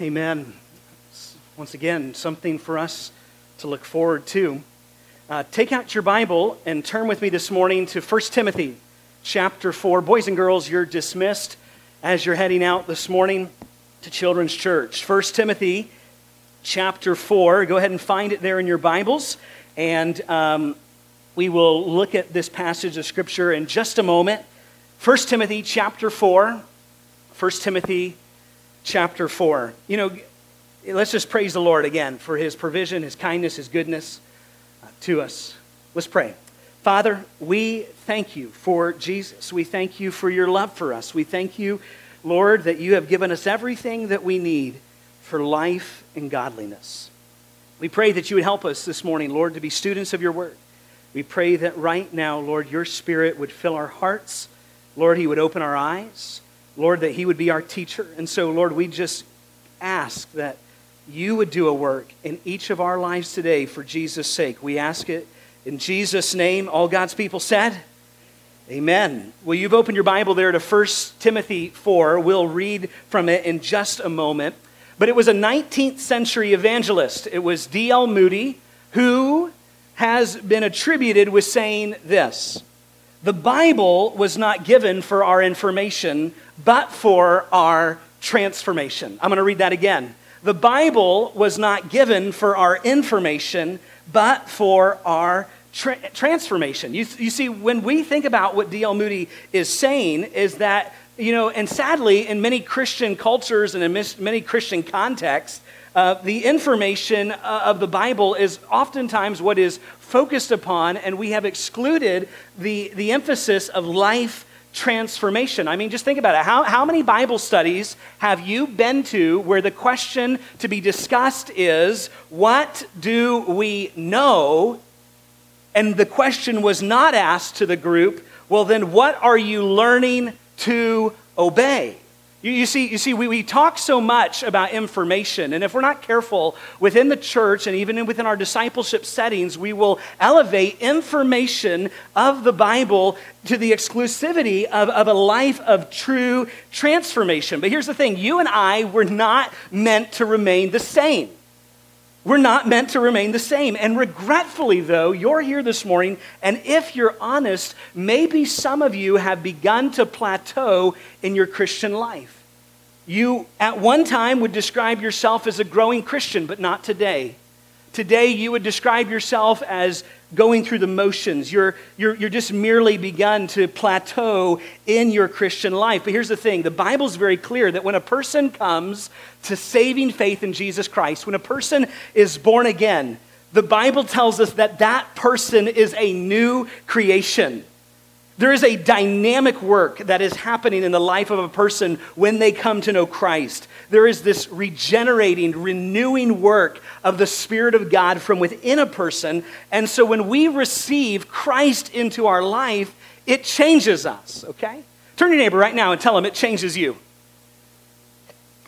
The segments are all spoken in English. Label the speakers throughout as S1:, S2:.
S1: Amen. Once again, something for us to look forward to. Uh, take out your Bible and turn with me this morning to 1 Timothy chapter 4. Boys and girls, you're dismissed as you're heading out this morning to Children's Church. 1 Timothy chapter 4. Go ahead and find it there in your Bibles. And um, we will look at this passage of Scripture in just a moment. 1 Timothy chapter 4. 1 Timothy chapter 4. You know, let's just praise the Lord again for his provision, his kindness, his goodness uh, to us. Let's pray. Father, we thank you for Jesus. We thank you for your love for us. We thank you, Lord, that you have given us everything that we need for life and godliness. We pray that you would help us this morning, Lord, to be students of your word. We pray that right now, Lord, your spirit would fill our hearts. Lord, he would open our eyes. Lord, that He would be our teacher. And so, Lord, we just ask that you would do a work in each of our lives today for Jesus' sake. We ask it in Jesus' name. All God's people said, Amen. Well, you've opened your Bible there to 1 Timothy 4. We'll read from it in just a moment. But it was a 19th century evangelist. It was D.L. Moody who has been attributed with saying this The Bible was not given for our information, but for our transformation. I'm going to read that again. The Bible was not given for our information, but for our tra- transformation. You, you see, when we think about what D.L. Moody is saying, is that, you know, and sadly, in many Christian cultures and in many Christian contexts, uh, the information uh, of the Bible is oftentimes what is focused upon, and we have excluded the, the emphasis of life transformation. I mean, just think about it. How, how many Bible studies have you been to where the question to be discussed is, What do we know? And the question was not asked to the group, Well, then what are you learning to obey? You, you, see, you see we, we talk so much about information, and if we're not careful within the church and even within our discipleship settings, we will elevate information of the Bible to the exclusivity of, of a life of true transformation. But here's the thing you and I were not meant to remain the same. We're not meant to remain the same. And regretfully, though, you're here this morning, and if you're honest, maybe some of you have begun to plateau in your Christian life. You, at one time, would describe yourself as a growing Christian, but not today. Today, you would describe yourself as going through the motions. You're, you're, you're just merely begun to plateau in your Christian life. But here's the thing the Bible's very clear that when a person comes to saving faith in Jesus Christ, when a person is born again, the Bible tells us that that person is a new creation. There is a dynamic work that is happening in the life of a person when they come to know Christ. There is this regenerating, renewing work of the Spirit of God from within a person. And so when we receive Christ into our life, it changes us, okay? Turn to your neighbor right now and tell him it changes you.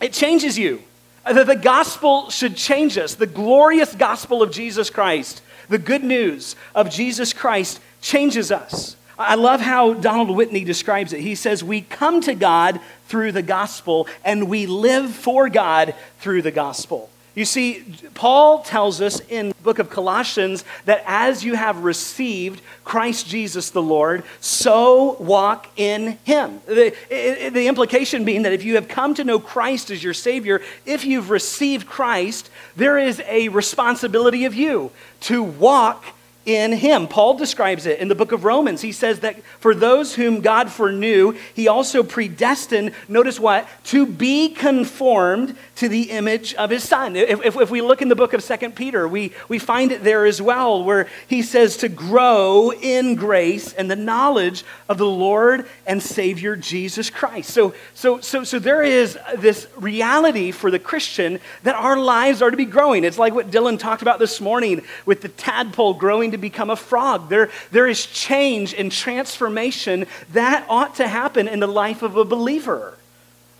S1: It changes you. Uh, that the gospel should change us. The glorious gospel of Jesus Christ, the good news of Jesus Christ changes us. I love how Donald Whitney describes it. He says, We come to God through the gospel, and we live for God through the gospel. You see, Paul tells us in the book of Colossians that as you have received Christ Jesus the Lord, so walk in him. The, the, implication being that if you have come to know Christ as your Savior, if you've received Christ, there is a responsibility of you to walk in him. Paul describes it in the book of Romans. He says that for those whom God foreknew, he also predestined, notice what? To be conformed to the image of his son. If, if, if, we look in the book of Second Peter, we, we find it there as well, where he says to grow in grace and the knowledge of the Lord and Savior Jesus Christ. So, so, so, so there is this reality for the Christian that our lives are to be growing. It's like what Dylan talked about this morning with the tadpole growing to become a frog. There, there is change and transformation that ought to happen in the life of a believer.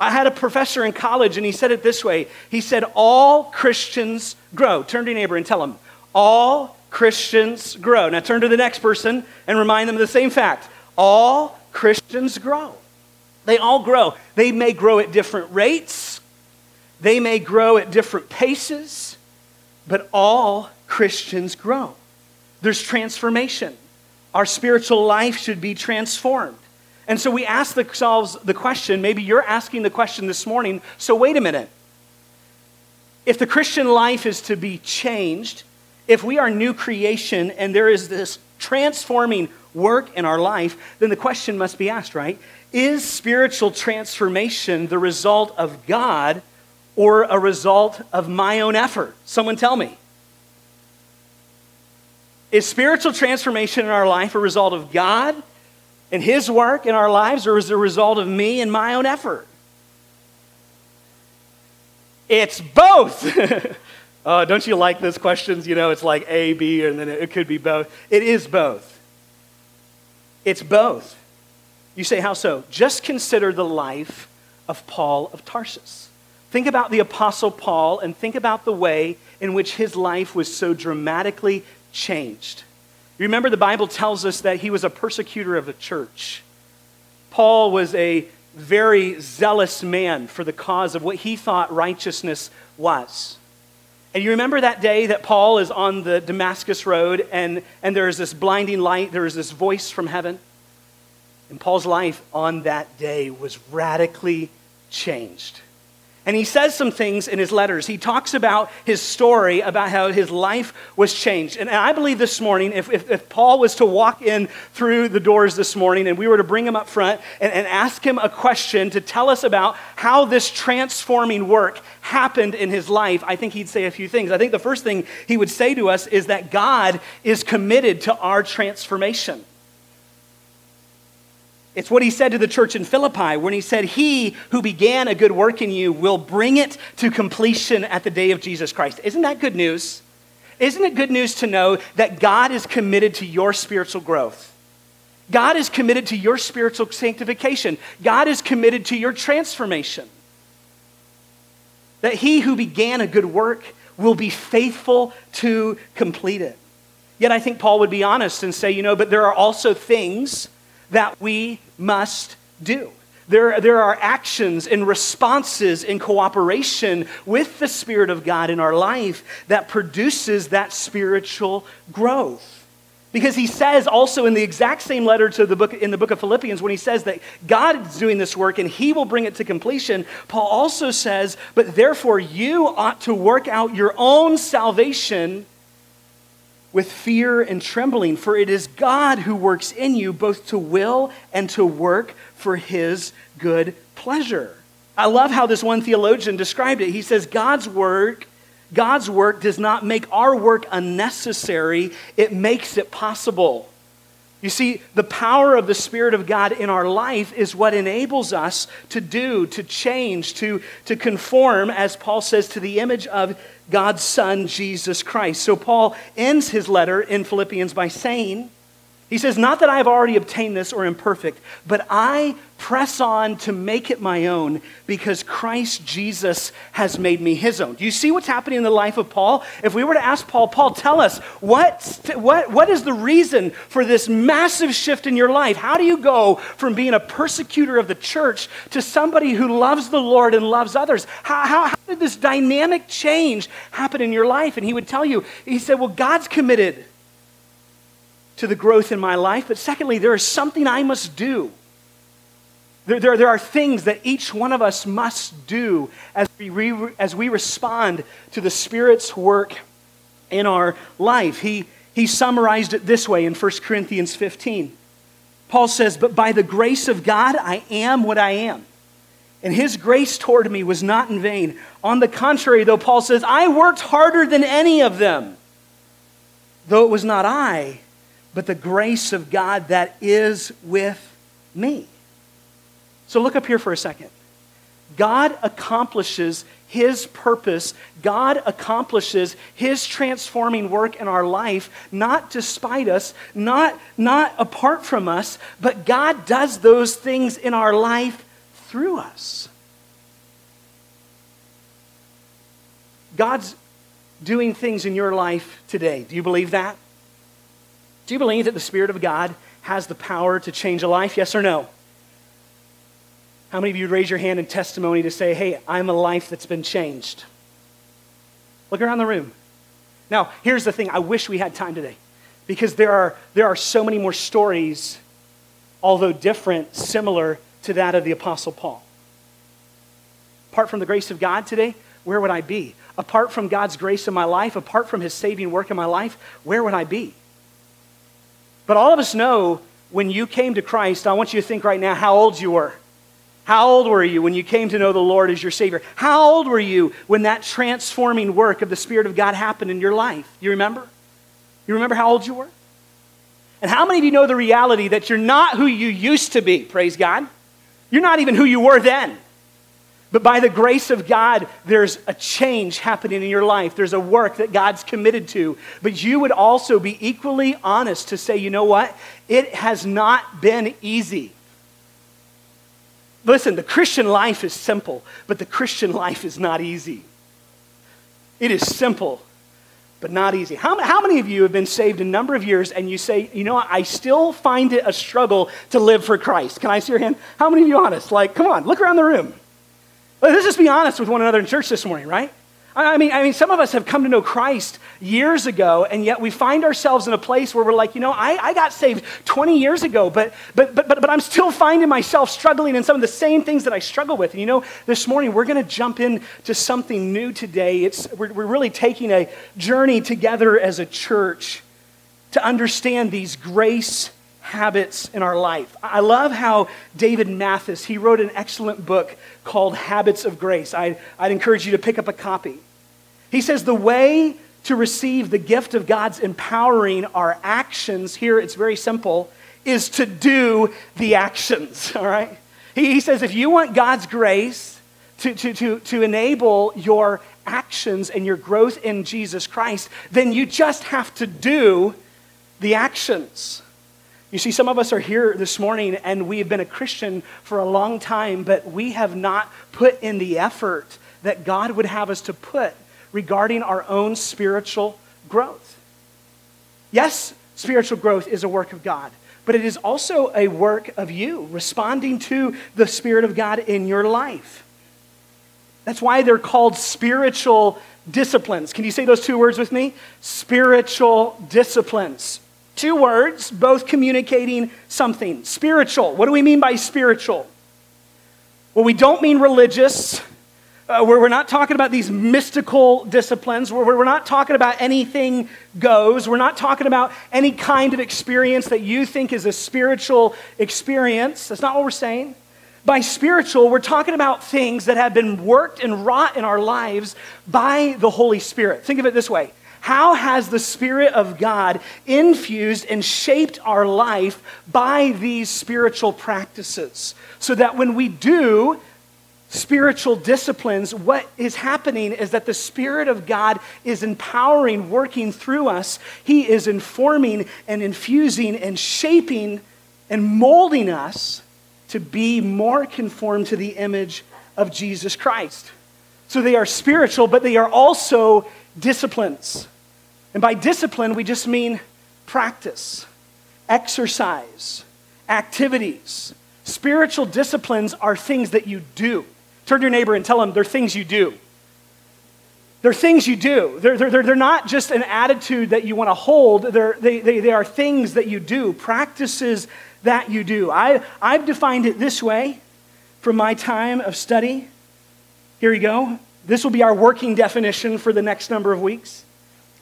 S1: I had a professor in college, and he said it this way He said, All Christians grow. Turn to your neighbor and tell him, All Christians grow. Now turn to the next person and remind them of the same fact. All Christians grow. They all grow. They may grow at different rates, They may grow at different paces, but all Christians grow. There's transformation. Our spiritual life should be transformed. And so we ask ourselves the question maybe you're asking the question this morning so wait a minute. If the Christian life is to be changed, if we are new creation and there is this transforming work in our life, then the question must be asked, right? Is spiritual transformation the result of God or a result of my own effort? Someone tell me. Is spiritual transformation in our life a result of God and His work in our lives, or is it a result of me and my own effort? It's both. uh, don't you like those questions? You know, it's like A, B, and then it could be both. It is both. It's both. You say, how so? Just consider the life of Paul of Tarsus. Think about the Apostle Paul and think about the way in which his life was so dramatically changed. Remember the Bible tells us that he was a persecutor of the church. Paul was a very zealous man for the cause of what he thought righteousness was. And you remember that day that Paul is on the Damascus Road and, and there is this blinding light, there is this voice from heaven. And Paul's life on that day was radically changed. And he says some things in his letters. He talks about his story, about how his life was changed. And I believe this morning, if, if, if, Paul was to walk in through the doors this morning and we were to bring him up front and, and ask him a question to tell us about how this transforming work happened in his life, I think he'd say a few things. I think the first thing he would say to us is that God is committed to our transformation. It's what he said to the church in Philippi when he said, He who began a good work in you will bring it to completion at the day of Jesus Christ. Isn't that good news? Isn't it good news to know that God is committed to your spiritual growth? God is committed to your spiritual sanctification. God is committed to your transformation. That he who began a good work will be faithful to complete it. Yet I think Paul would be honest and say, you know, but there are also things that we must do. There, there are actions and responses in cooperation with the Spirit of God in our life that produces that spiritual growth. Because he says also in the exact same letter to the book in the book of Philippians, when he says that God is doing this work and he will bring it to completion, Paul also says, But therefore you ought to work out your own salvation with fear and trembling, for it is God who works in you both to will and to work for his good pleasure. I love how this one theologian described it. He says, God's work, God's work does not make our work unnecessary, it makes it possible. You see, the power of the Spirit of God in our life is what enables us to do, to change, to, to conform, as Paul says, to the image of God's Son, Jesus Christ. So Paul ends his letter in Philippians by saying, he says, Not that I have already obtained this or am perfect, but I press on to make it my own because Christ Jesus has made me his own. Do you see what's happening in the life of Paul? If we were to ask Paul, Paul, tell us, what, what, what is the reason for this massive shift in your life? How do you go from being a persecutor of the church to somebody who loves the Lord and loves others? How, how, how did this dynamic change happen in your life? And he would tell you, he said, Well, God's committed to the growth in my life, but secondly, there is something I must do. There, there, there, are things that each one of us must do as we, re, as we respond to the Spirit's work in our life. He, he summarized it this way in 1 Corinthians 15. Paul says, But by the grace of God, I am what I am. And his grace toward me was not in vain. On the contrary, though, Paul says, I worked harder than any of them, though it was not I, but the grace of God that is with me. So look up here for a second. God accomplishes his purpose. God accomplishes his transforming work in our life, not despite us, not, not apart from us, but God does those things in our life through us. God's doing things in your life today. Do you believe that? Do you believe that the Spirit of God has the power to change a life? Yes or no? How many of you would raise your hand in testimony to say, hey, I'm a life that's been changed? Look around the room. Now, here's the thing I wish we had time today because there are, there are so many more stories, although different, similar to that of the Apostle Paul. Apart from the grace of God today, where would I be? Apart from God's grace in my life, apart from His saving work in my life, where would I be? But all of us know when you came to Christ, I want you to think right now how old you were. How old were you when you came to know the Lord as your Savior? How old were you when that transforming work of the Spirit of God happened in your life? You remember? You remember how old you were? And how many of you know the reality that you're not who you used to be? Praise God. You're not even who you were then. But by the grace of God, there's a change happening in your life. There's a work that God's committed to. But you would also be equally honest to say, you know what? It has not been easy. Listen, the Christian life is simple, but the Christian life is not easy. It is simple, but not easy. How, how many of you have been saved a number of years and you say, you know what, I still find it a struggle to live for Christ? Can I see your hand? How many of you honest? Like, come on, look around the room. Let's just be honest with one another in church this morning, right? I mean, I mean, some of us have come to know Christ years ago, and yet we find ourselves in a place where we're like, you know, I, I got saved 20 years ago, but, but, but, but, but I'm still finding myself struggling in some of the same things that I struggle with. And you know, this morning we're going to jump into something new today. It's, we're, we're really taking a journey together as a church to understand these grace habits in our life. I love how David Mathis, he wrote an excellent book called Habits of Grace. I, I'd encourage you to pick up a copy. He says the way to receive the gift of God's empowering our actions, here it's very simple, is to do the actions, all right? He, he says if you want God's grace to, to, to, to enable your actions and your growth in Jesus Christ, then you just have to do the actions. You see, some of us are here this morning and we have been a Christian for a long time, but we have not put in the effort that God would have us to put regarding our own spiritual growth. Yes, spiritual growth is a work of God, but it is also a work of you responding to the Spirit of God in your life. That's why they're called spiritual disciplines. Can you say those two words with me? Spiritual disciplines. Two words, both communicating something. Spiritual. What do we mean by spiritual? Well, we don't mean religious. Uh, we're, not talking about these mystical disciplines. We're not talking about anything goes. We're not talking about any kind of experience that you think is a spiritual experience. That's not what we're saying. By spiritual, we're talking about things that have been worked and wrought in our lives by the Holy Spirit. Think of it this way how has the Spirit of God infused and shaped our life by these spiritual practices? So that when we do spiritual disciplines, what is happening is that the Spirit of God is empowering, working through us. He is informing and infusing and shaping and molding us to be more conformed to the image of Jesus Christ. So they are spiritual, but they are also disciplines. And by discipline, we just mean practice, exercise, activities. Spiritual disciplines are things that you do. Turn to your neighbor and tell them they're things you do. They're things you do. They're, they're, they're not just an attitude that you want to hold, they're, they, they, they are things that you do, practices that you do. I, I've defined it this way from my time of study. Here we go. This will be our working definition for the next number of weeks.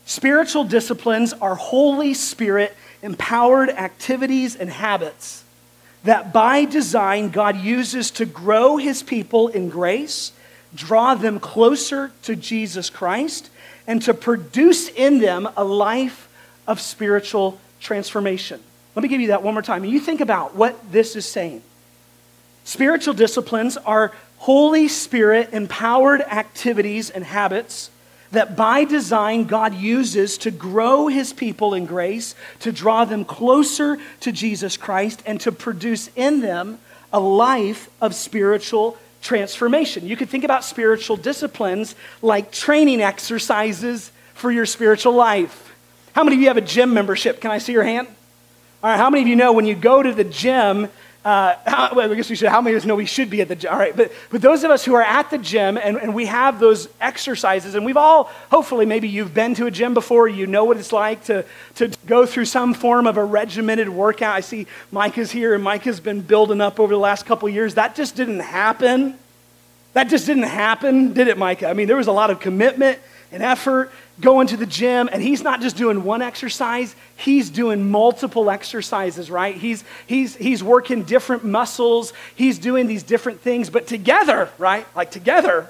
S1: Spiritual disciplines are Holy Spirit empowered activities and habits that by design God uses to grow his people in grace, draw them closer to Jesus Christ, and to produce in them a life of spiritual transformation. Let me give you that one more time. And you think about what this is saying. Spiritual disciplines are Holy Spirit empowered activities and habits that by design God uses to grow his people in grace, to draw them closer to Jesus Christ, and to produce in them a life of spiritual transformation. You could think about spiritual disciplines like training exercises for your spiritual life. How many of you have a gym membership? Can I see your hand? All right, how many of you know when you go to the gym, uh, how, well, I guess we should, how many of us know we should be at the gym? All right, but, but those of us who are at the gym and, and we have those exercises, and we've all, hopefully, maybe you've been to a gym before, you know what it's like to, to go through some form of a regimented workout. I see Micah's here, and Micah's been building up over the last couple years. That just didn't happen. That just didn't happen, did it, Micah? I mean, there was a lot of commitment and effort going to the gym, and he's not just doing one exercise, he's doing multiple exercises, right? He's, he's, he's working different muscles, he's doing these different things, but together, right? Like together,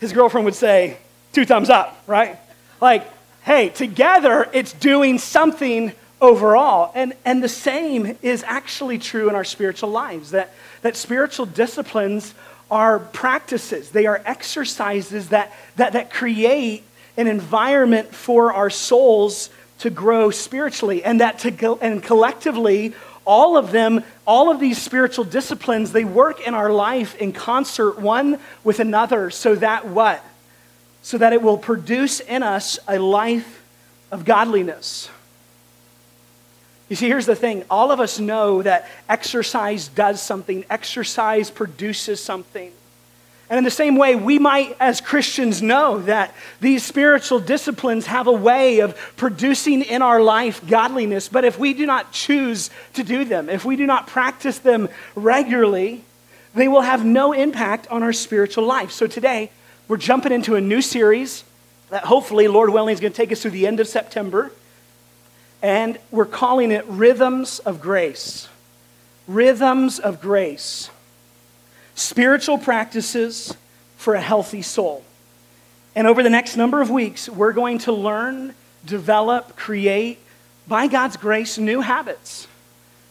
S1: his girlfriend would say, two thumbs up, right? Like, hey, together it's doing something overall. And, and the same is actually true in our spiritual lives, that, that spiritual disciplines are practices, they are exercises that, that, that create an environment for our souls to grow spiritually, and that to and collectively, all of them, all of these spiritual disciplines, they work in our life in concert one with another, so that what? So that it will produce in us a life of godliness. You see, here's the thing all of us know that exercise does something, exercise produces something. And in the same way, we might, as Christians, know that these spiritual disciplines have a way of producing in our life godliness. But if we do not choose to do them, if we do not practice them regularly, they will have no impact on our spiritual life. So today, we're jumping into a new series that hopefully, Lord willing, is going to take us through the end of September. And we're calling it Rhythms of Grace. Rhythms of Grace spiritual practices for a healthy soul. And over the next number of weeks, we're going to learn, develop, create, by God's grace, new habits,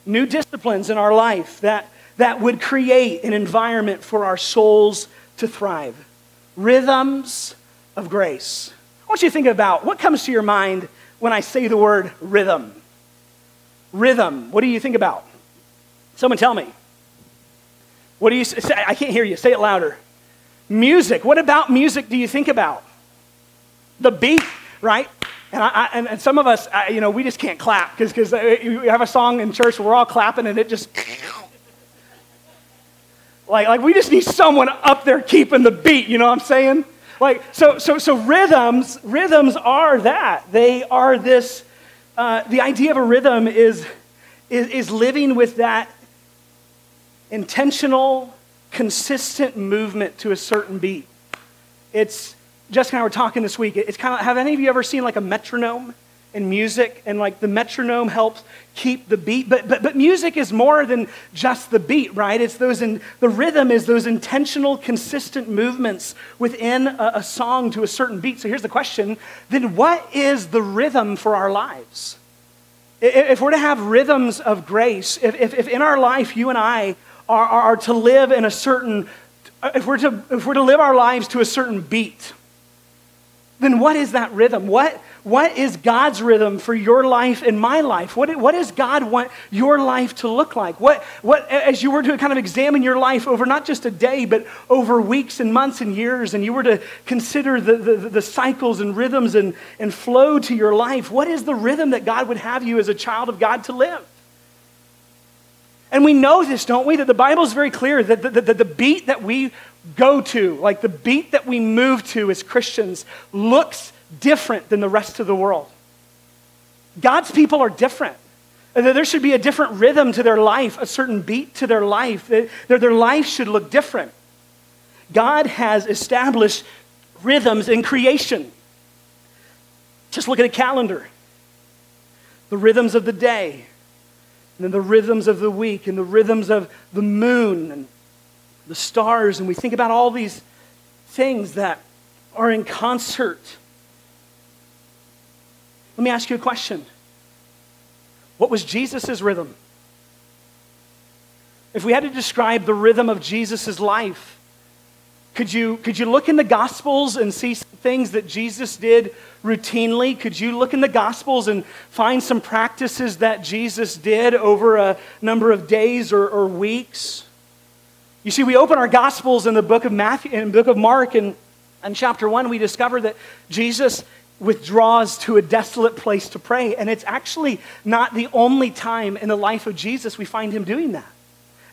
S1: new disciplines in our life that, that would create an environment for our souls to thrive. Rhythms of grace. I want you to think about what comes to your mind when I say the word rhythm. Rhythm. What do you think about? Someone tell me. What do you say? I can't hear you. Say it louder. Music. What about music do you think about? The beat, right? And, I, and, and, some of us, I, you know, we just can't clap because uh, you have a song in church, we're all clapping, and it just. like, like, we just need someone up there keeping the beat, you know what I'm saying? Like, so, so, so rhythms, rhythms are that. They are this, uh, the idea of a rhythm is, is, is living with that intentional, consistent movement to a certain beat. It's, Jessica and I were talking this week. It's kind of, have any of you ever seen like a metronome in music? And like the metronome helps keep the beat. But, but, but music is more than just the beat, right? It's those, in, the rhythm is those intentional, consistent movements within a, a song to a certain beat. So here's the question then what is the rhythm for our lives? If we're to have rhythms of grace, if, if, if in our life you and I are, are to live in a certain, if we're, to, if we're to live our lives to a certain beat, then what is that rhythm? What, what is God's rhythm for your life and my life? What, what does God want your life to look like? What, what, as you were to kind of examine your life over not just a day, but over weeks and months and years, and you were to consider the, the, the cycles and rhythms and, and flow to your life, what is the rhythm that God would have you as a child of God to live? And we know this, don't we? That the Bible is very clear that the, the, the, beat that we go to, like the beat that we move to as Christians, looks different than the rest of the world. God's people are different. Uh, there should be a different rhythm to their life, a certain beat to their life. Their, their life should look different. God has established rhythms in creation. Just look at a calendar. The rhythms of the day, and then the rhythms of the week and the rhythms of the moon and the stars. And we think about all these things that are in concert. Let me ask you a question What was Jesus' rhythm? If we had to describe the rhythm of Jesus' life, could you, could you look in the Gospels and see things that Jesus did routinely? Could you look in the Gospels and find some practices that Jesus did over a number of days or, or weeks? You see, we open our Gospels in the book of Matthew, the book of Mark, and in chapter one, we discover that Jesus withdraws to a desolate place to pray. And it's actually not the only time in the life of Jesus we find him doing that.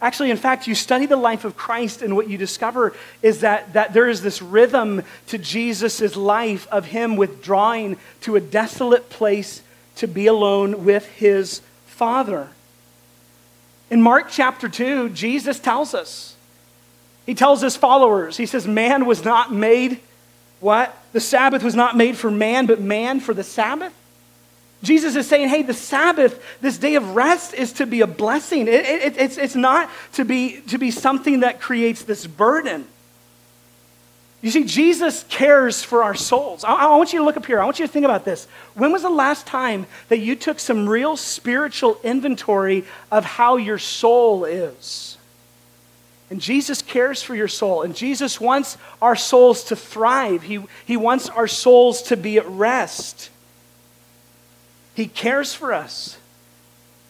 S1: Actually, in fact, you study the life of Christ, and what you discover is that, that there is this rhythm to Jesus' life of him withdrawing to a desolate place to be alone with his Father. In Mark chapter 2, Jesus tells us, he tells his followers, he says, Man was not made, what? The Sabbath was not made for man, but man for the Sabbath. Jesus is saying, hey, the Sabbath, this day of rest, is to be a blessing. It, it, it's, it's not to be, to be something that creates this burden. You see, Jesus cares for our souls. I, I, want you to look up here. I want you to think about this. When was the last time that you took some real spiritual inventory of how your soul is? And Jesus cares for your soul. And Jesus wants our souls to thrive, He, he wants our souls to be at rest. He cares for us.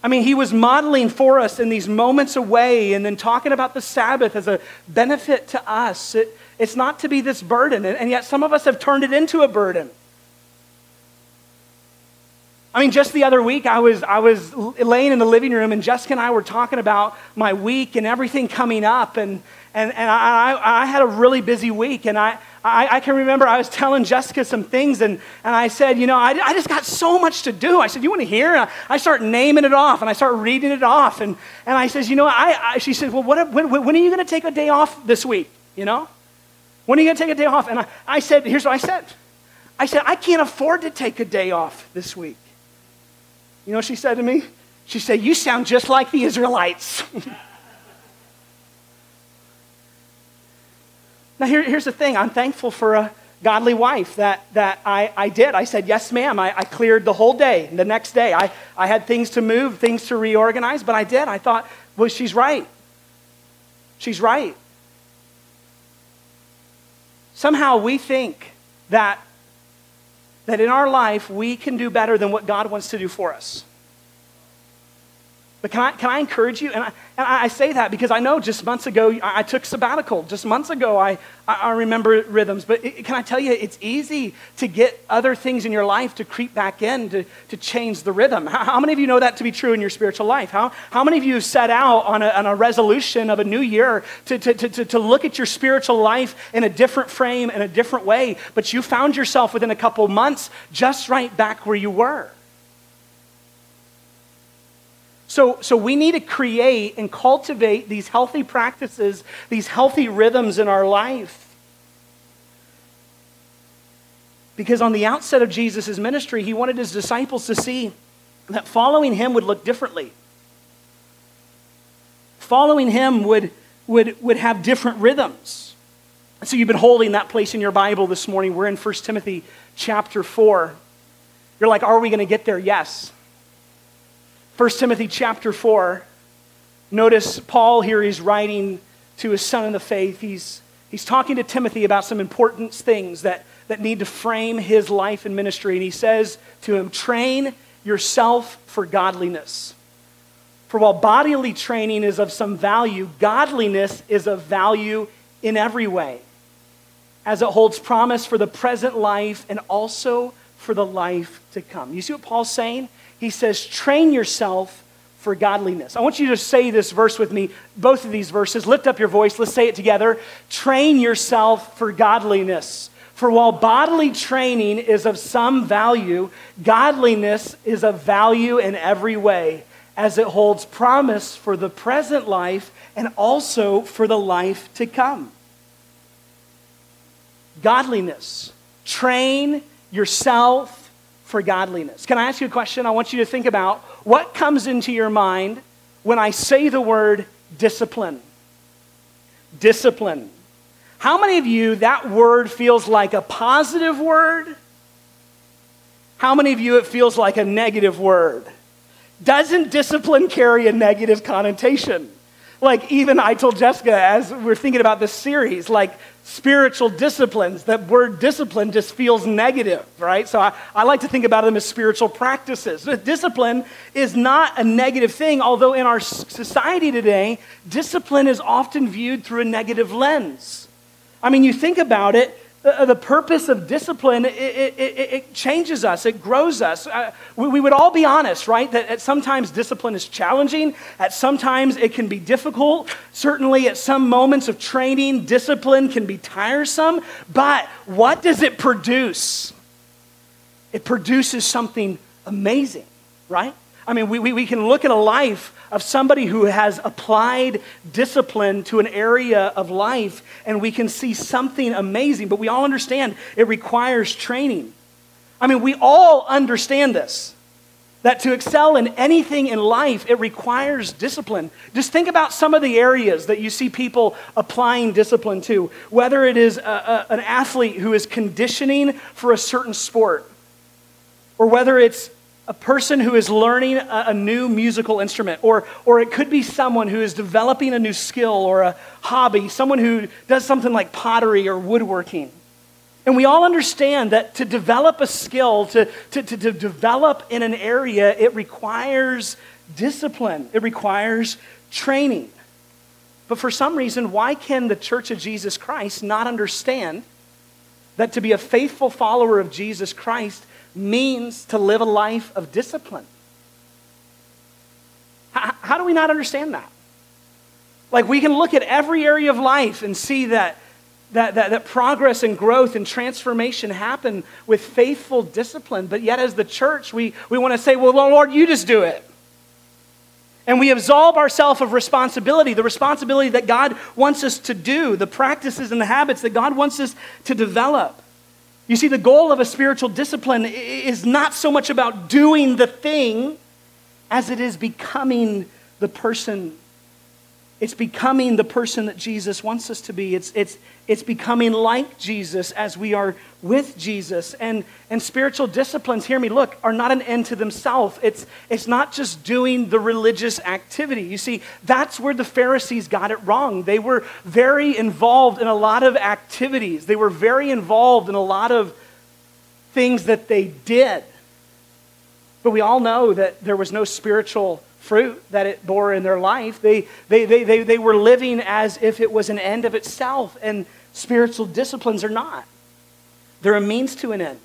S1: I mean, he was modeling for us in these moments away and then talking about the Sabbath as a benefit to us. It, it's not to be this burden, and, and yet some of us have turned it into a burden. I mean, just the other week, I was, I was laying in the living room, and Jessica and I were talking about my week and everything coming up. And, and, and I, I had a really busy week. And I, I, I, can remember I was telling Jessica some things, and, and I said, You know, I, I just got so much to do. I said, You want to hear? And I, start naming it off, and I start reading it off. And, and I says, You know, I, I she said, Well, what, when, when are you going to take a day off this week? You know? When are you going to take a day off? And I, I said, Here's what I said I said, I can't afford to take a day off this week. You know what she said to me? She said, You sound just like the Israelites. Now, here, here's the thing I'm thankful for a godly wife that, that I, I did. I said, Yes, ma'am. I, I cleared the whole day. The next day, I, I had things to move, things to reorganize, but I did. I thought, Well, she's right. She's right. Somehow we think that, that in our life we can do better than what God wants to do for us. But can I, can I encourage you? And I, and I say that because I know just months ago I, took sabbatical. Just months ago I, I, remember rhythms. But it, can I tell you, it's easy to get other things in your life to creep back in to, to change the rhythm. How, how many of you know that to be true in your spiritual life? How, how many of you set out on a, on a resolution of a new year to, to, to, to look at your spiritual life in a different frame, in a different way, but you found yourself within a couple months just right back where you were? So, so we need to create and cultivate these healthy practices, these healthy rhythms in our life. Because on the outset of Jesus' ministry, he wanted his disciples to see that following him would look differently. Following him would, would, would have different rhythms. And so you've been holding that place in your Bible this morning. We're in 1 Timothy chapter 4. You're like, are we going to get there? Yes. 1 Timothy chapter 4. Notice Paul here, he's writing to his son in the faith. He's, he's talking to Timothy about some important things that, that need to frame his life and ministry. And he says to him, Train yourself for godliness. For while bodily training is of some value, godliness is of value in every way, as it holds promise for the present life and also for the life to come. You see what Paul's saying? he says, train yourself for godliness. I want you to say this verse with me, both of these verses. Lift up your voice. Let's say it together. Train yourself for godliness. For while bodily training is of some value, godliness is of value in every way, as it holds promise for the present life and also for the life to come. Godliness. Train yourself for godliness. Can I ask you a question? I want you to think about what comes into your mind when I say the word discipline. Discipline. How many of you that word feels like a positive word? How many of you it feels like a negative word? Doesn't discipline carry a negative connotation? Like, even I told Jessica as we're thinking about this series, like spiritual disciplines, that word discipline just feels negative, right? So I, I like to think about them as spiritual practices. But discipline is not a negative thing, although in our society today, discipline is often viewed through a negative lens. I mean, you think about it, the purpose of discipline, it, it, it, changes us, it grows us. Uh, we, we, would all be honest, right? That at sometimes discipline is challenging, at sometimes it can be difficult. Certainly, at some moments of training, discipline can be tiresome. But what does it produce? It produces something amazing, right? I mean, we, we, we can look at a life of somebody who has applied discipline to an area of life, and we can see something amazing. But we all understand it requires training. I mean, we all understand this that to excel in anything in life, it requires discipline. Just think about some of the areas that you see people applying discipline to, whether it is a, a, an athlete who is conditioning for a certain sport, or whether it's a person who is learning a, a, new musical instrument, or, or it could be someone who is developing a new skill or a hobby, someone who does something like pottery or woodworking. And we all understand that to develop a skill, to, to, to, to develop in an area, it requires discipline, it requires training. But for some reason, why can the Church of Jesus Christ not understand that to be a faithful follower of Jesus Christ means to live a life of discipline. How, how, do we not understand that? Like, we can look at every area of life and see that, that, that, that progress and growth and transformation happen with faithful discipline, but yet, as the church, we, we want to say, Well, Lord, you just do it. And we absolve ourselves of responsibility, the responsibility that God wants us to do, the practices and the habits that God wants us to develop. You see, the goal of a spiritual discipline is not so much about doing the thing as it is becoming the person. It's becoming the person that Jesus wants us to be. It's, it's, it's becoming like Jesus as we are with Jesus. And, and spiritual disciplines, hear me, look, are not an end to themselves. It's, it's not just doing the religious activity. You see, that's where the Pharisees got it wrong. They were very involved in a lot of activities, they were very involved in a lot of things that they did. But we all know that there was no spiritual fruit that it bore in their life. They, they, they, they, they were living as if it was an end of itself, and spiritual disciplines are not. They're a means to an end.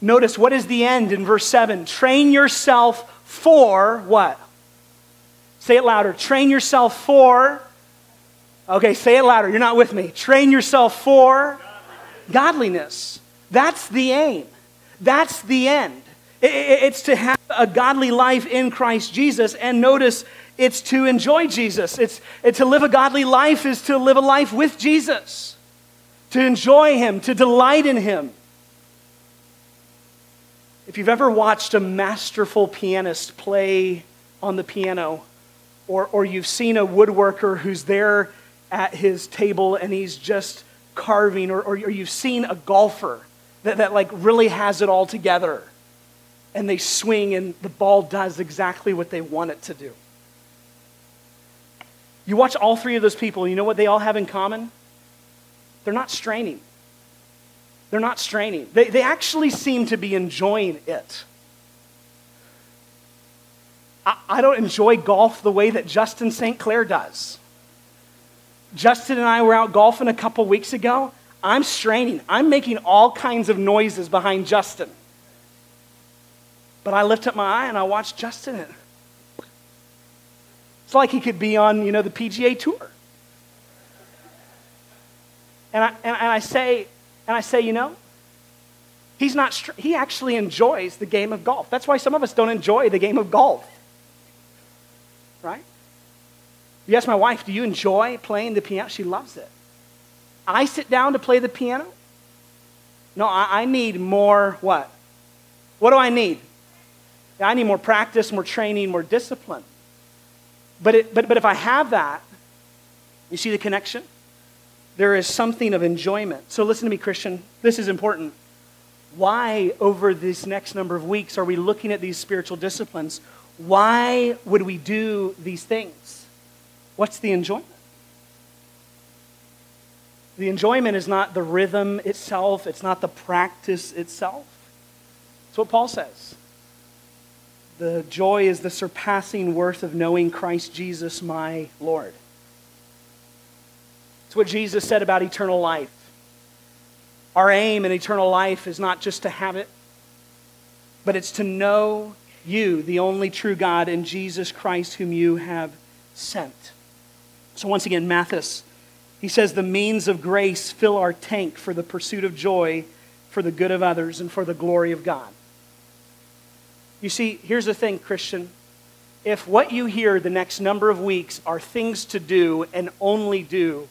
S1: Notice what is the end in verse 7? Train yourself for what? Say it louder. Train yourself for. Okay, say it louder. You're not with me. Train yourself for godliness. That's the aim. That's the end. It's to have a godly life in Christ Jesus. And notice, it's to enjoy Jesus. It's, it's to live a godly life is to live a life with Jesus, to enjoy Him, to delight in Him. If you've ever watched a masterful pianist play on the piano, or, or you've seen a woodworker who's there at his table and he's just carving, or, or you've seen a golfer that, that like really has it all together and they swing, and the ball does exactly what they want it to do. You watch all three of those people, you know what they all have in common? They're not straining. They're not straining. They, they actually seem to be enjoying it. I, I don't enjoy golf the way that Justin St. Clair does. Justin and I were out golfing a couple weeks ago. I'm straining. I'm making all kinds of noises behind Justin. But I lift up my eye and I watch Justin. And it's like he could be on, you know, the PGA Tour. And I, and, and I say, and I say, you know, he's not, str- he actually enjoys the game of golf. That's why some of us don't enjoy the game of golf. Right? You ask my wife, do you enjoy playing the piano? She loves it. I sit down to play the piano. No, I, I need more what? What do I need? I need more practice, more training, more discipline. But, it, but, but if I have that, you see the connection? There is something of enjoyment. So listen to me, Christian. This is important. Why, over this next number of weeks, are we looking at these spiritual disciplines? Why would we do these things? What's the enjoyment? The enjoyment is not the rhythm itself, it's not the practice itself. That's what Paul says. The joy is the surpassing worth of knowing Christ Jesus, my Lord. It's what Jesus said about eternal life. Our aim in eternal life is not just to have it, but it's to know you, the only true God, and Jesus Christ, whom you have sent. So, once again, Mathis, he says, the means of grace fill our tank for the pursuit of joy, for the good of others, and for the glory of God. You see, here's the thing, Christian. If what you hear the next number of weeks are things to do and only do,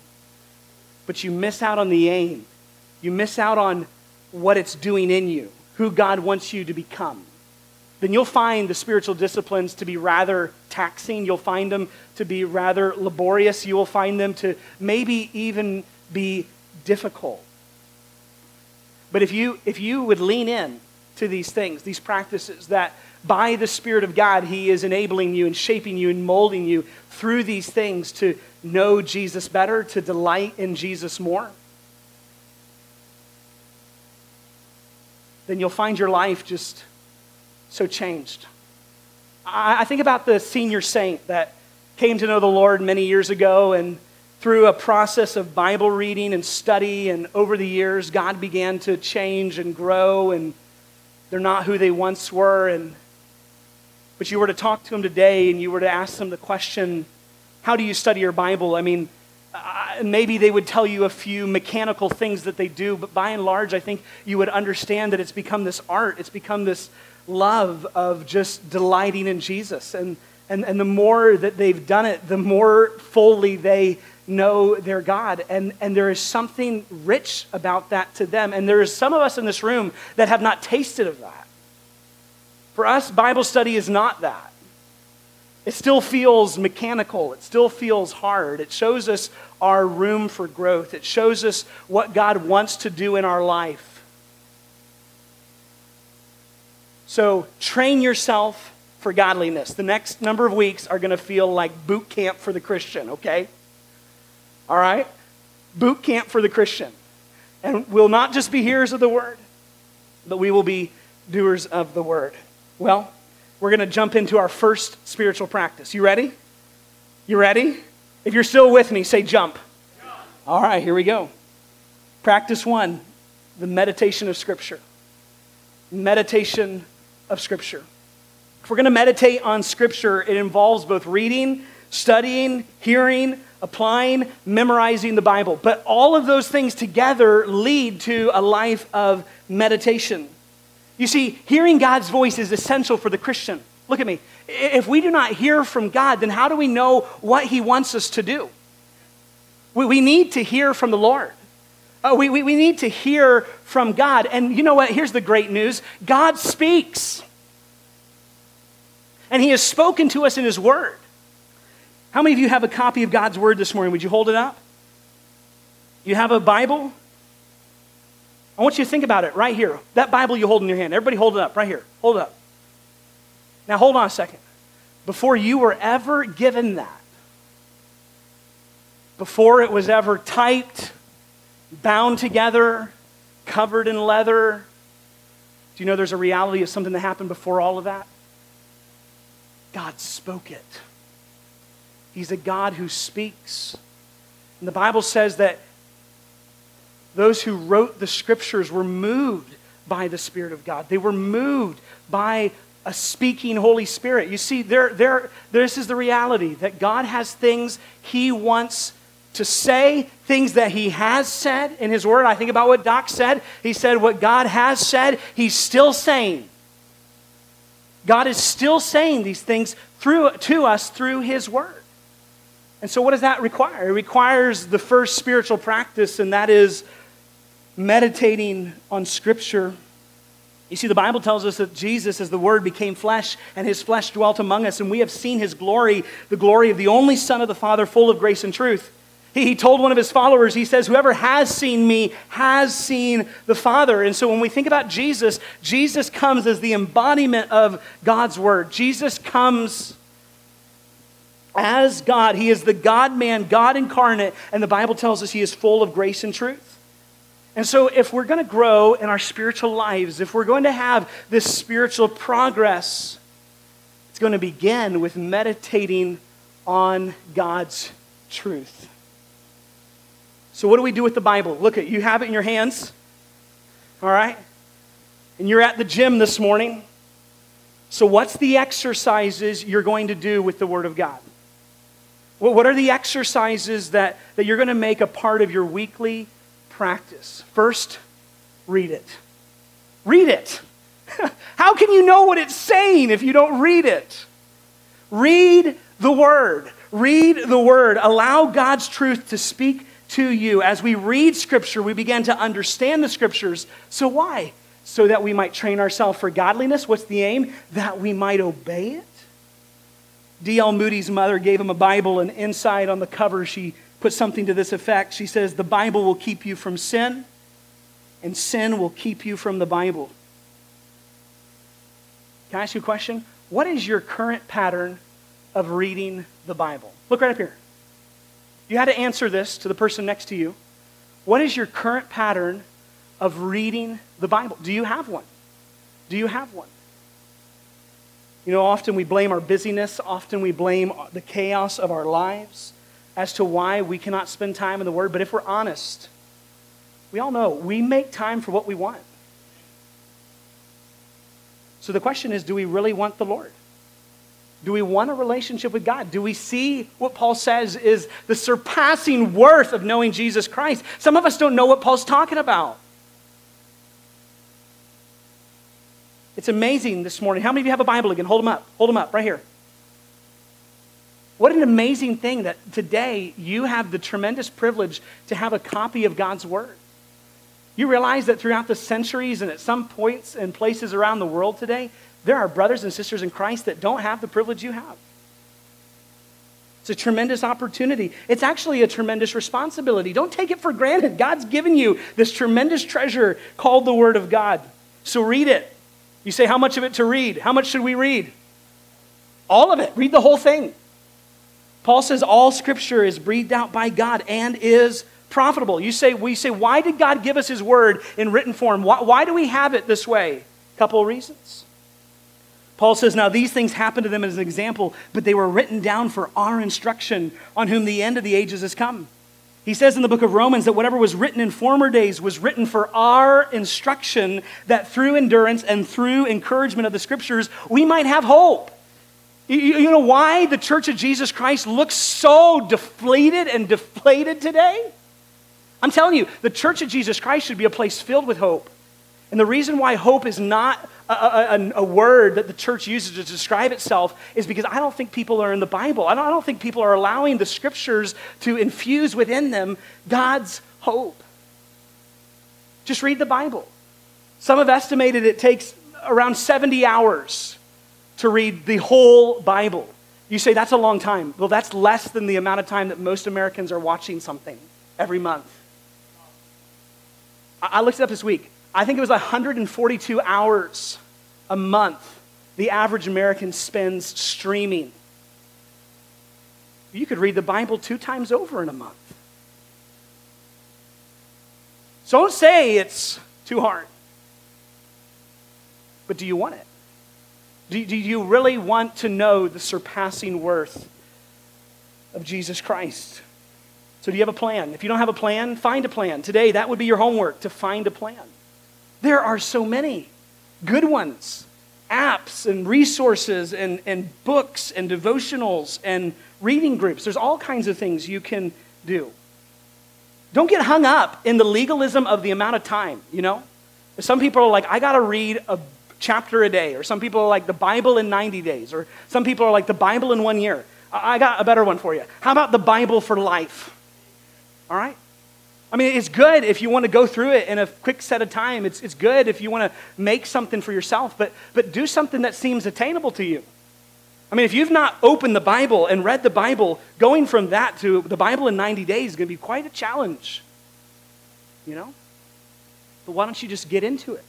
S1: but you miss out on the aim, you miss out on what it's doing in you, who God wants you to become, then you'll find the spiritual disciplines to be rather taxing. You'll find them to be rather laborious. You will find them to maybe even be difficult. But if you, if you would lean in to these things, these practices, that by the Spirit of God, He is enabling you and shaping you and molding you through these things to know Jesus better, to delight in Jesus more, then you'll find your life just so changed. I, I think about the senior saint that came to know the Lord many years ago, and through a process of Bible reading and study, and over the years, God began to change and grow, and they're not who they once were. And but you were to talk to them today, and you were to ask them the question, "How do you study your Bible?" I mean, uh, maybe they would tell you a few mechanical things that they do, but by and large, I think you would understand that it's become this art. It's become this love of just delighting in Jesus. And, and, and the more that they've done it, the more fully they know their God. And, and there is something rich about that to them. And there is some of us in this room that have not tasted of that. For us, Bible study is not that. It still feels mechanical. It still feels hard. It shows us our room for growth. It shows us what God wants to do in our life. So train yourself for godliness. The next number of weeks are going to feel like boot camp for the Christian, okay? All right? Boot camp for the Christian. And we'll not just be hearers of the word, but we will be doers of the word. Well, we're going to jump into our first spiritual practice. You ready? You ready? If you're still with me, say jump. jump. All right, here we go. Practice one the meditation of Scripture. Meditation of Scripture. If we're going to meditate on Scripture, it involves both reading, studying, hearing, applying, memorizing the Bible. But all of those things together lead to a life of meditation. You see, hearing God's voice is essential for the Christian. Look at me. If we do not hear from God, then how do we know what He wants us to do? We need to hear from the Lord. Uh, we, we, we need to hear from God. And you know what? Here's the great news God speaks. And He has spoken to us in His Word. How many of you have a copy of God's Word this morning? Would you hold it up? You have a Bible? I want you to think about it right here. That Bible you hold in your hand. Everybody hold it up right here. Hold it up. Now, hold on a second. Before you were ever given that, before it was ever typed, bound together, covered in leather. Do you know there's a reality of something that happened before all of that? God spoke it. He's a God who speaks. And the Bible says that those who wrote the scriptures were moved by the Spirit of God. They were moved by a speaking Holy Spirit. You see, there, there, this is the reality that God has things He wants to say things that he has said in his word. I think about what Doc said. He said, What God has said, he's still saying. God is still saying these things through, to us through his word. And so, what does that require? It requires the first spiritual practice, and that is meditating on Scripture. You see, the Bible tells us that Jesus, as the Word, became flesh, and his flesh dwelt among us, and we have seen his glory, the glory of the only Son of the Father, full of grace and truth. He told one of his followers, he says, Whoever has seen me has seen the Father. And so when we think about Jesus, Jesus comes as the embodiment of God's Word. Jesus comes as God. He is the God man, God incarnate, and the Bible tells us he is full of grace and truth. And so, if we're going to grow in our spiritual lives, if we're going to have this spiritual progress, it's going to begin with meditating on God's truth. So, what do we do with the Bible? Look at you have it in your hands. All right? And you're at the gym this morning. So, what's the exercises you're going to do with the Word of God? What are the exercises that, that you're going to make a part of your weekly practice? First, read it. Read it. How can you know what it's saying if you don't read it? Read the Word. Read the Word. Allow God's truth to speak to you. As we read Scripture, we begin to understand the Scriptures. So, why? So that we might train ourselves for godliness. What's the aim? That we might obey it. D.L. Moody's mother gave him a Bible, and inside on the cover, she put something to this effect. She says, The Bible will keep you from sin, and sin will keep you from the Bible. Can I ask you a question? What is your current pattern of reading the Bible? Look right up here. You had to answer this to the person next to you. What is your current pattern of reading the Bible? Do you have one? Do you have one? You know, often we blame our busyness, often we blame the chaos of our lives as to why we cannot spend time in the Word. But if we're honest, we all know we make time for what we want. So the question is do we really want the Lord? Do we want a relationship with God? Do we see what Paul says is the surpassing worth of knowing Jesus Christ? Some of us don't know what Paul's talking about. It's amazing this morning. How many of you have a Bible again? Hold them up. Hold them up right here. What an amazing thing that today you have the tremendous privilege to have a copy of God's Word. You realize that throughout the centuries and at some points and places around the world today, there are brothers and sisters in Christ that don't have the privilege you have. It's a tremendous opportunity. It's actually a tremendous responsibility. Don't take it for granted. God's given you this tremendous treasure called the Word of God. So read it. You say, How much of it to read? How much should we read? All of it. Read the whole thing. Paul says all scripture is breathed out by God and is profitable. You say, we say, why did God give us his word in written form? Why, why do we have it this way? A couple of reasons. Paul says, Now these things happened to them as an example, but they were written down for our instruction, on whom the end of the ages has come. He says in the book of Romans that whatever was written in former days was written for our instruction, that through endurance and through encouragement of the scriptures, we might have hope. You know why the church of Jesus Christ looks so deflated and deflated today? I'm telling you, the church of Jesus Christ should be a place filled with hope. And the reason why hope is not a, a, a, word that the church uses to describe itself is because I don't think people are in the Bible. I don't, I don't think people are allowing the scriptures to infuse within them God's hope. Just read the Bible. Some have estimated it takes around 70 hours to read the whole Bible. You say that's a long time. Well, that's less than the amount of time that most Americans are watching something every month. I looked it up this week. I think it was 142 hours a month the average American spends streaming. You could read the Bible two times over in a month. So don't say it's too hard. But do you want it? Do, do you really want to know the surpassing worth of Jesus Christ? So, do you have a plan? If you don't have a plan, find a plan. Today, that would be your homework to find a plan. There are so many good ones apps and resources and, and books and devotionals and reading groups. There's all kinds of things you can do. Don't get hung up in the legalism of the amount of time, you know? Some people are like, I got to read a chapter a day, or some people are like the Bible in 90 days, or some people are like the Bible in one year. I got a better one for you. How about the Bible for life? All right? I mean, it's good if you want to go through it in a quick set of time. It's, it's good if you want to make something for yourself, but, but do something that seems attainable to you. I mean, if you've not opened the Bible and read the Bible, going from that to the Bible in 90 days is going to be quite a challenge. You know? But why don't you just get into it?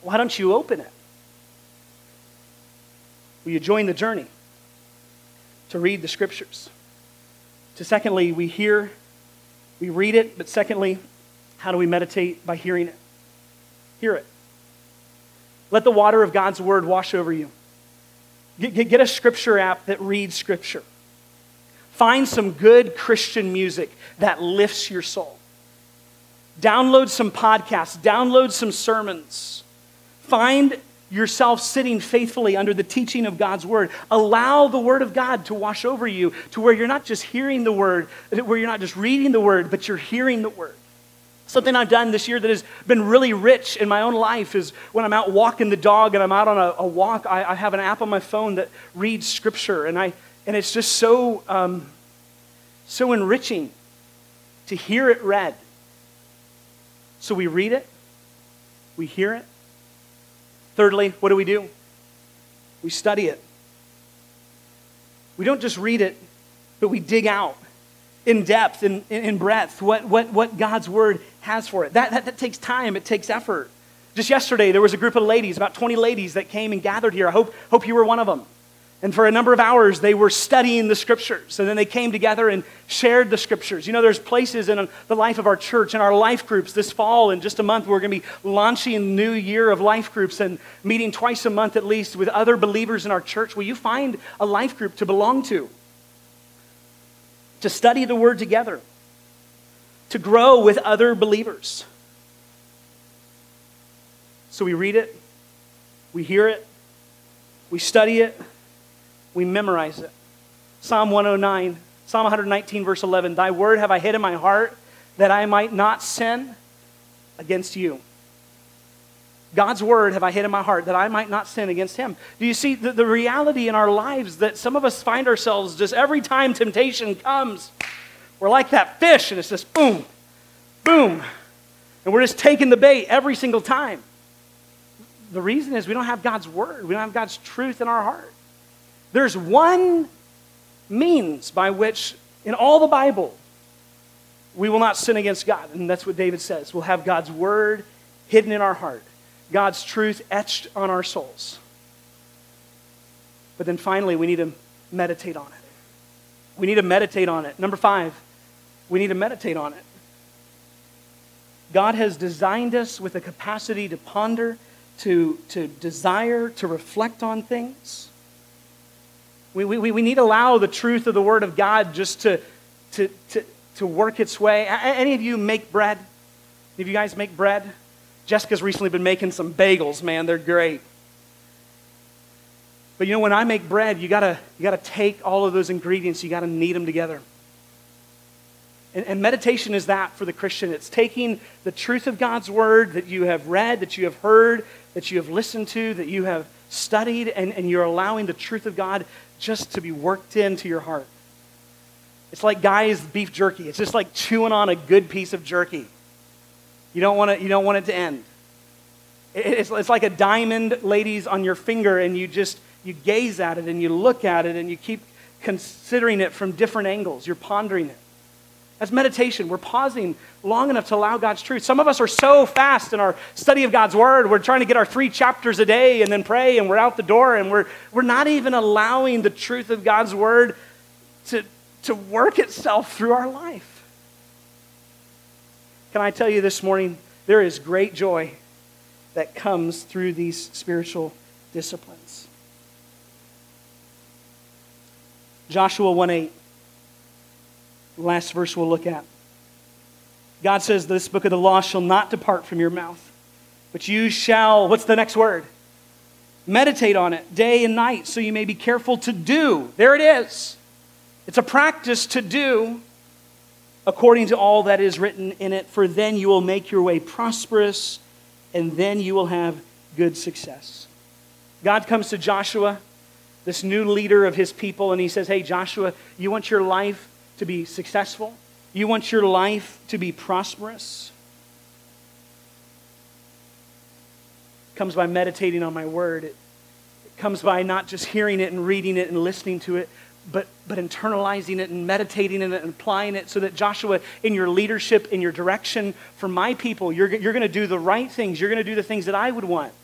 S1: Why don't you open it? Will you join the journey to read the scriptures? To secondly, we hear we read it, but secondly, how do we meditate? By hearing it. Hear it. Let the water of God's word wash over you. Get, get, get a scripture app that reads scripture. Find some good Christian music that lifts your soul. Download some podcasts, download some sermons. Find yourself sitting faithfully under the teaching of God's word. Allow the word of God to wash over you to where you're not just hearing the word, where you're not just reading the word, but you're hearing the word. Something I've done this year that has been really rich in my own life is when I'm out walking the dog and I'm out on a, a walk, I, I, have an app on my phone that reads scripture, and, I, and it's just so, um, so enriching to hear it read. So we read it, we hear it, Thirdly, what do we do? We study it. We don't just read it, but we dig out in depth and in, in, breadth what, what, what God's word has for it. That, that, that takes time, it takes effort. Just yesterday, there was a group of ladies, about 20 ladies, that came and gathered here. I hope, hope you were one of them. And for a number of hours, they were studying the scriptures. And then they came together and shared the scriptures. You know, there's places in the life of our church and our life groups this fall. In just a month, we're going to be launching a new year of life groups and meeting twice a month at least with other believers in our church. Will you find a life group to belong to? To study the word together, to grow with other believers. So we read it, we hear it, we study it we memorize it. Psalm 109, Psalm 119, verse 11 Thy word have I hid in my heart that I might not sin against you. God's word have I hid in my heart that I might not sin against him. Do you see the, the reality in our lives that some of us find ourselves just every time temptation comes, we're like that fish and it's just boom, boom. And we're just taking the bait every single time. The reason is we don't have God's word, we don't have God's truth in our heart. There's one means by which, in all the Bible, we will not sin against God. And that's what David says. We'll have God's word hidden in our heart, God's truth etched on our souls. But then finally, we need to meditate on it. We need to meditate on it. Number five, we need to meditate on it. God has designed us with a capacity to ponder, to, to desire, to reflect on things. We, we, we need to allow the truth of the Word of God just to, to, to, to work its way. Any of you make bread? Any of you guys make bread? Jessica's recently been making some bagels, man. They're great. But you know, when I make bread, you gotta, you gotta take all of those ingredients, you gotta knead them together. And, and, meditation is that for the Christian. It's taking the truth of God's word that you have read, that you have heard, that you have listened to, that you have studied, and, and you're allowing the truth of God just to be worked into your heart. It's like Guy's beef jerky. It's just like chewing on a good piece of jerky. You don't want it, you don't want it to end. It's, it's like a diamond, ladies, on your finger, and you just you gaze at it and you look at it and you keep considering it from different angles. You're pondering it. That's meditation. We're pausing long enough to allow God's truth. Some of us are so fast in our study of God's word. We're trying to get our three chapters a day and then pray, and we're out the door, and we're, we're not even allowing the truth of God's word to, to work itself through our life. Can I tell you this morning, there is great joy that comes through these spiritual disciplines. Joshua 1 8. Last verse we'll look at. God says, This book of the law shall not depart from your mouth, but you shall, what's the next word? Meditate on it day and night so you may be careful to do. There it is. It's a practice to do according to all that is written in it, for then you will make your way prosperous and then you will have good success. God comes to Joshua, this new leader of his people, and he says, Hey, Joshua, you want your life to be successful? You want your life to be prosperous? It comes by meditating on my word. It, it comes by not just hearing it and reading it and listening to it, but, but internalizing it and meditating in it and applying it so that Joshua, in your leadership, in your direction for my people, you're, you're going to do the right things. You're going to do the things that I would want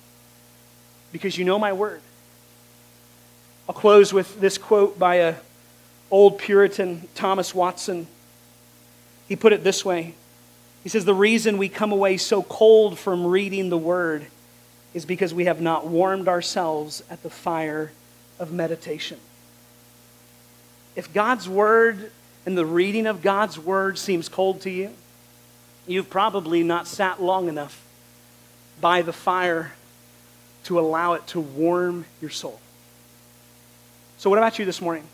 S1: because you know my word. I'll close with this quote by a old Puritan Thomas Watson. He put it this way He says, The reason we come away so cold from reading the Word is because we have not warmed ourselves at the fire of meditation. If God's Word and the reading of God's Word seems cold to you, you've probably not sat long enough by the fire to allow it to warm your soul. So, what about you this morning?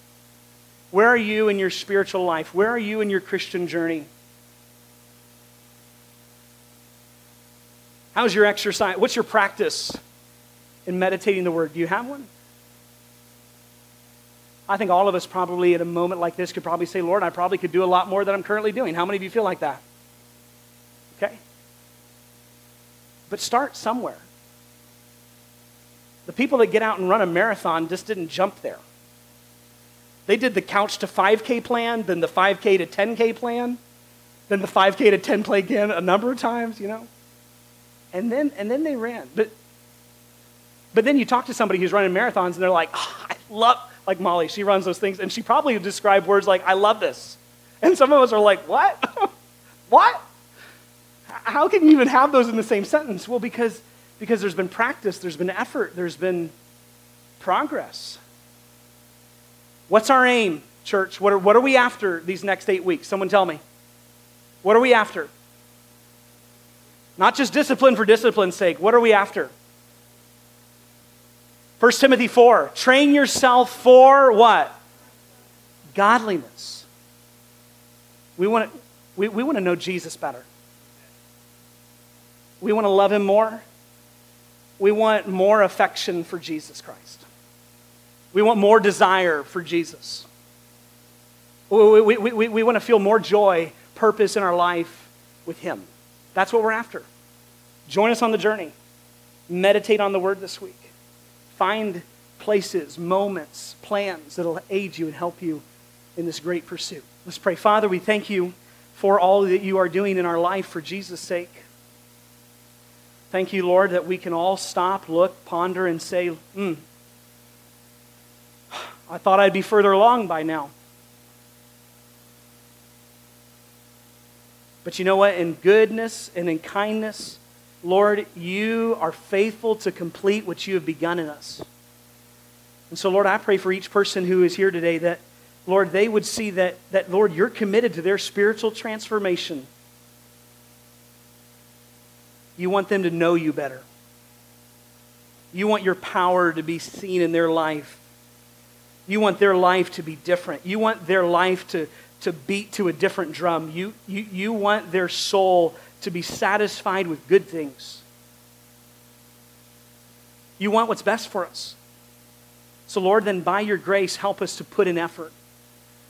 S1: Where are you in your spiritual life? Where are you in your Christian journey? How's your exercise? What's your practice in meditating the word? Do you have one? I think all of us probably at a moment like this could probably say, Lord, I probably could do a lot more than I'm currently doing. How many of you feel like that? Okay? But start somewhere. The people that get out and run a marathon just didn't jump there. They did the couch to 5K plan, then the 5K to 10K plan, then the 5K to 10K again a number of times, you know? And then, and then they ran. But, but then you talk to somebody who's running marathons and they're like, oh, I love, like Molly, she runs those things, and she probably would describe words like, I love this. And some of us are like, what? what? How can you even have those in the same sentence? Well, because, because there's been practice, there's been effort, there's been progress. What's our aim, church? What are, what are we after these next eight weeks? Someone tell me. What are we after? Not just discipline for discipline's sake. What are we after? 1 Timothy 4 train yourself for what? Godliness. We want to, we, we want to know Jesus better. We want to love him more. We want more affection for Jesus Christ. We want more desire for Jesus. We, we, we, we, want to feel more joy, purpose in our life with him. That's what we're after. Join us on the journey. Meditate on the word this week. Find places, moments, plans that'll aid you and help you in this great pursuit. Let's pray. Father, we thank you for all that you are doing in our life for Jesus' sake. Thank you, Lord, that we can all stop, look, ponder, and say, hmm, I thought I'd be further along by now. But you know what? In goodness and in kindness, Lord, you are faithful to complete what you have begun in us. And so, Lord, I pray for each person who is here today that, Lord, they would see that, that Lord, you're committed to their spiritual transformation. You want them to know you better. You want your power to be seen in their life. You want their life to be different. You want their life to, to beat to a different drum. You, you, you want their soul to be satisfied with good things. You want what's best for us. So, Lord, then by your grace, help us to put in effort.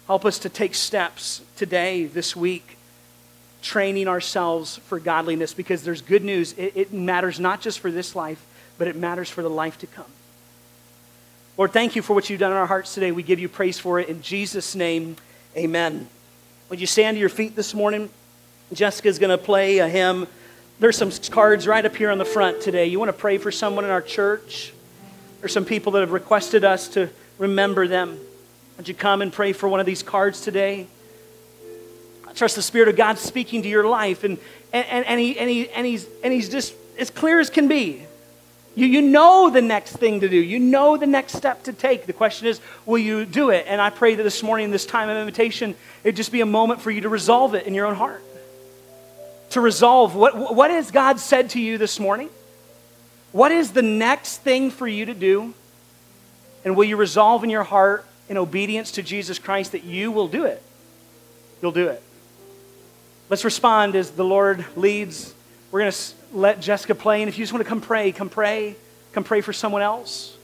S1: Help us to take steps today, this week, training ourselves for godliness because there's good news. It, it, matters not just for this life, but it matters for the life to come. Lord, thank you for what you've done in our hearts today. We give you praise for it. In Jesus' name, amen. Would you stand to your feet this morning? Jessica's going to play a hymn. There's some cards right up here on the front today. You want to pray for someone in our church? There's some people that have requested us to remember them. Would you come and pray for one of these cards today? I trust the Spirit of God speaking to your life, and, and, and, he, and, he, and, he's, and he's just as clear as can be. You, you know the next thing to do. You know the next step to take. The question is, will you do it? And I pray that this morning, this time of invitation, it just be a moment for you to resolve it in your own heart to resolve what, what has God said to you this morning? What is the next thing for you to do? And will you resolve in your heart, in obedience to Jesus Christ, that you will do it? You'll do it. Let's respond as the Lord leads. We're going to let Jessica play. And if you just want to come pray, come pray. Come pray for someone else.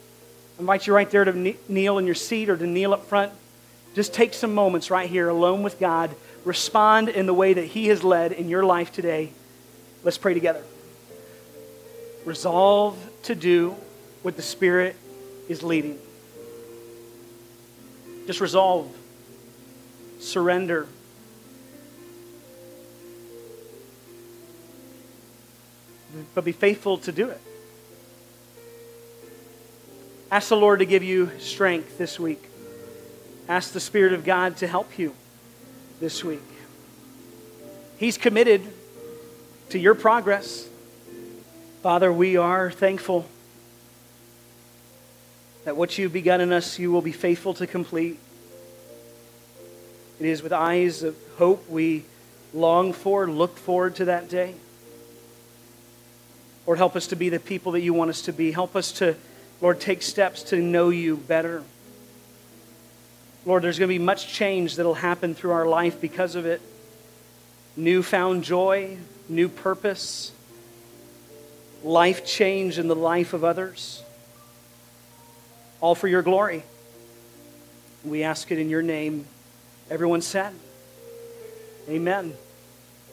S1: I invite you right there to kneel in your seat or to kneel up front. Just take some moments right here alone with God respond in the way that He has led in your life today. Let's pray together. Resolve to do what the Spirit is leading. Just resolve, surrender. But be faithful to do it. Ask the Lord to give you strength this week. Ask the Spirit of God to help you this week. He's committed to your progress. Father, we are thankful that what you've begun in us, you will be faithful to complete. It is with eyes of hope we long for, look forward to that day. Lord, help us to be the people that you want us to be. Help us to, Lord, take steps to know you better. Lord, there's going to be much change that'll happen through our life because of it. Newfound joy, new purpose, life change in the life of others. All for your glory. We ask it in your name. Everyone said, Amen.